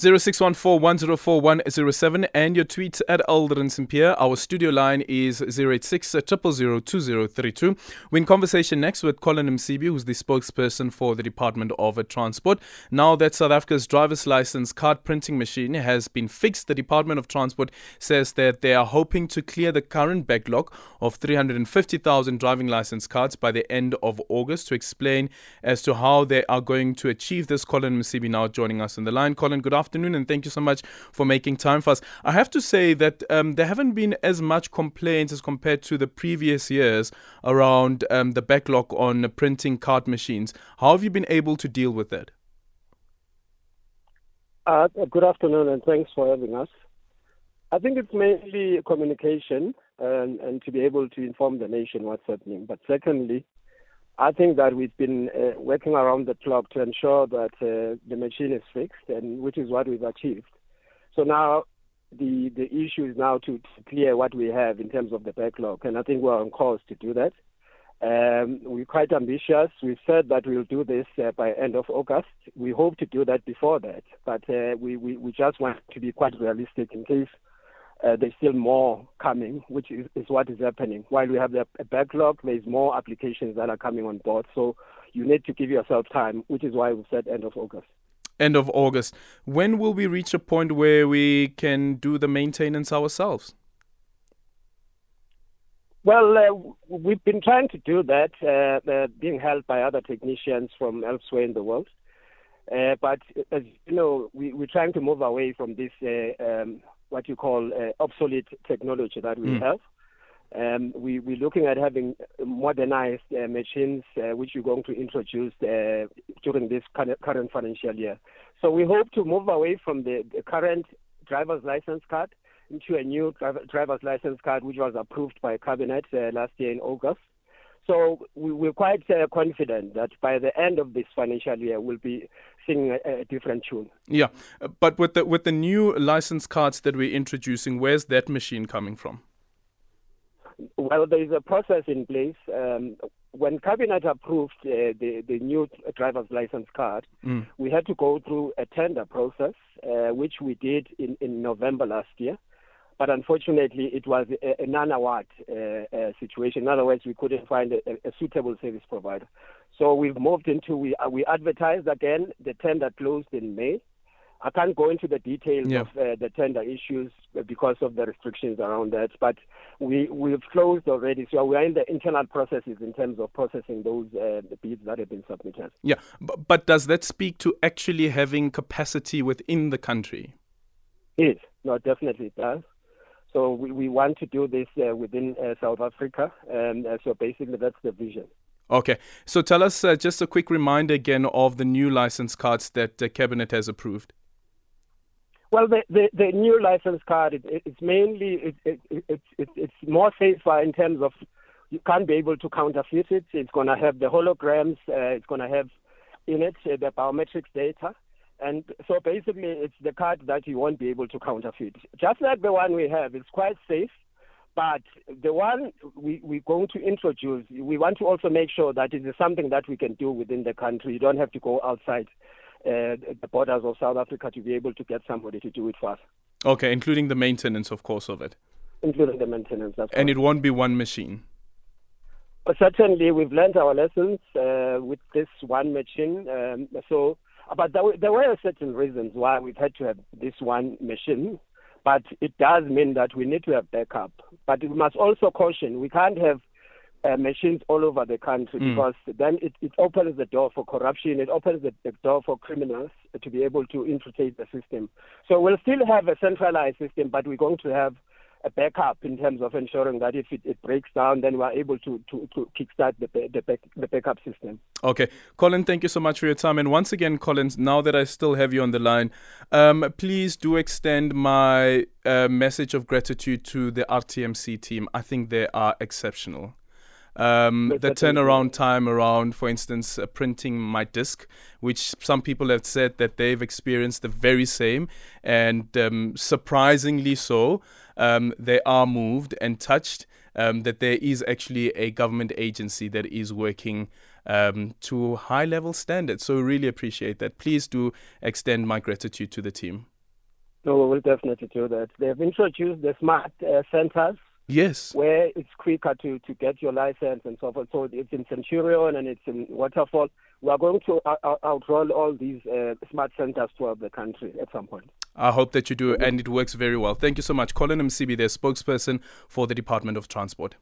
0614 and your tweets at Aldrin St. Pierre. Our studio line is 086 2032. We're in conversation next with Collen Msibi, who's the spokesperson for the Department of Transport. Now that South Africa's driver's license card printing machine has been fixed, the Department of Transport says that they are hoping to clear the current backlog of 350,000 driving license cards by the end of August. To explain as to how they are going to achieve this, Collen Msibi now joining us on the line. Collen, good afternoon afternoon, and thank you so much for making time for us. I have to say that um, there haven't been as much complaints as compared to the previous years around um, the backlog on printing card machines. How have you been able to deal with that? Uh, good afternoon, and thanks for having us. I think it's mainly communication and, and to be able to inform the nation what's happening. But secondly, I think that we've been uh, working around the clock to ensure that uh, the machine is fixed, and which is what we've achieved. So now the the issue is now to, to clear what we have in terms of the backlog, and I think we're on course to do that. Um, we're quite ambitious. We said that we'll do this uh, by end of August. We hope to do that before that, but uh, we, we we just want to be quite realistic in case uh, there's still more coming, which is, is, what is happening. While we have the, a backlog, there's more applications that are coming on board. So you need to give yourself time, which is why we said end of August. End of August. When will we reach a point where we can do the maintenance ourselves? Well, uh, we've been trying to do that, uh, uh, being helped by other technicians from elsewhere in the world. Uh, but as you know, we, are trying to move away from this uh, um, what you call uh, obsolete technology that we mm. have. Um, we, we're looking at having modernized uh, machines, uh, which we're going to introduce uh, during this current financial year. So we hope to move away from the, the current driver's license card into a new driver's license card, which was approved by cabinet uh, last year in August. So we, are quite uh, confident that by the end of this financial year, we'll be a, a, different tune. Yeah, but with the with the new license cards that we're introducing, where's that machine coming from? Well, there is a process in place. Um, when cabinet approved uh, the the new driver's license card, mm. we had to go through a tender process, uh, which we did in in November last year. But unfortunately, it was a, a non-award uh, uh, situation. In other words, we couldn't find a, a, suitable service provider. So we've moved into we uh, we advertised again. The tender closed in May. I can't go into the details yeah. of uh, the tender issues because of the restrictions around that, but we we've closed already. So we are in the internal processes in terms of processing those uh, bids that have been submitted. Yeah, but, but does that speak to actually having capacity within the country? Yes, no, definitely it does. So we, we want to do this uh, within uh, South Africa. And uh, so basically, that's the vision. Okay. So tell us uh, just a quick reminder again of the new license cards that the Cabinet has approved. Well, the, the, the new license card, it, it's mainly, it, it, it, it's more safer in terms of you can't be able to counterfeit it. It's going to have the holograms. Uh, it's going to have in it the biometrics data. And so basically, it's the card that you won't be able to counterfeit. Just like the one we have, it's quite safe. But the one we, we're going to introduce, we want to also make sure that it is something that we can do within the country. You don't have to go outside uh, the borders of South Africa to be able to get somebody to do it for us. Okay, including the maintenance, of course, of it. Including the maintenance, that's And it won't be one machine. But certainly, we've learned our lessons uh, with this one machine. Um, so but there, there were certain reasons why we've had to have this one machine. But it does mean that we need to have backup. But we must also caution we can't have uh, machines all over the country mm. because then it, it opens the door for corruption. It opens the, the, door for criminals to be able to infiltrate the system. So we'll still have a centralized system, but we're going to have a backup in terms of ensuring that if it, it breaks down, then we're able to, to, to kickstart the, the, back, the backup system. Okay. Collen, thank you so much for your time. And once again, Collen, now that I still have you on the line, um, please do extend my uh, message of gratitude to the RTMC team. I think they are exceptional. Um, the turnaround time around, for instance, uh, printing my disc, which some people have said that they've experienced the very same, and um, surprisingly so, um, they are moved and touched um, that there is actually a government agency that is working um, to high level standards. So, really appreciate that. Please do extend my gratitude to the team. No, we will definitely do that. They've introduced the smart uh, centers. Yes. Where it's quicker to, to get your license and so forth. So it's in Centurion and it's in Waterfall. We are going to out- outroll all these uh, smart centers throughout the country at some point. I hope that you do, and it works very well. Thank you so much. Collen Msibi, the spokesperson for the Department of Transport.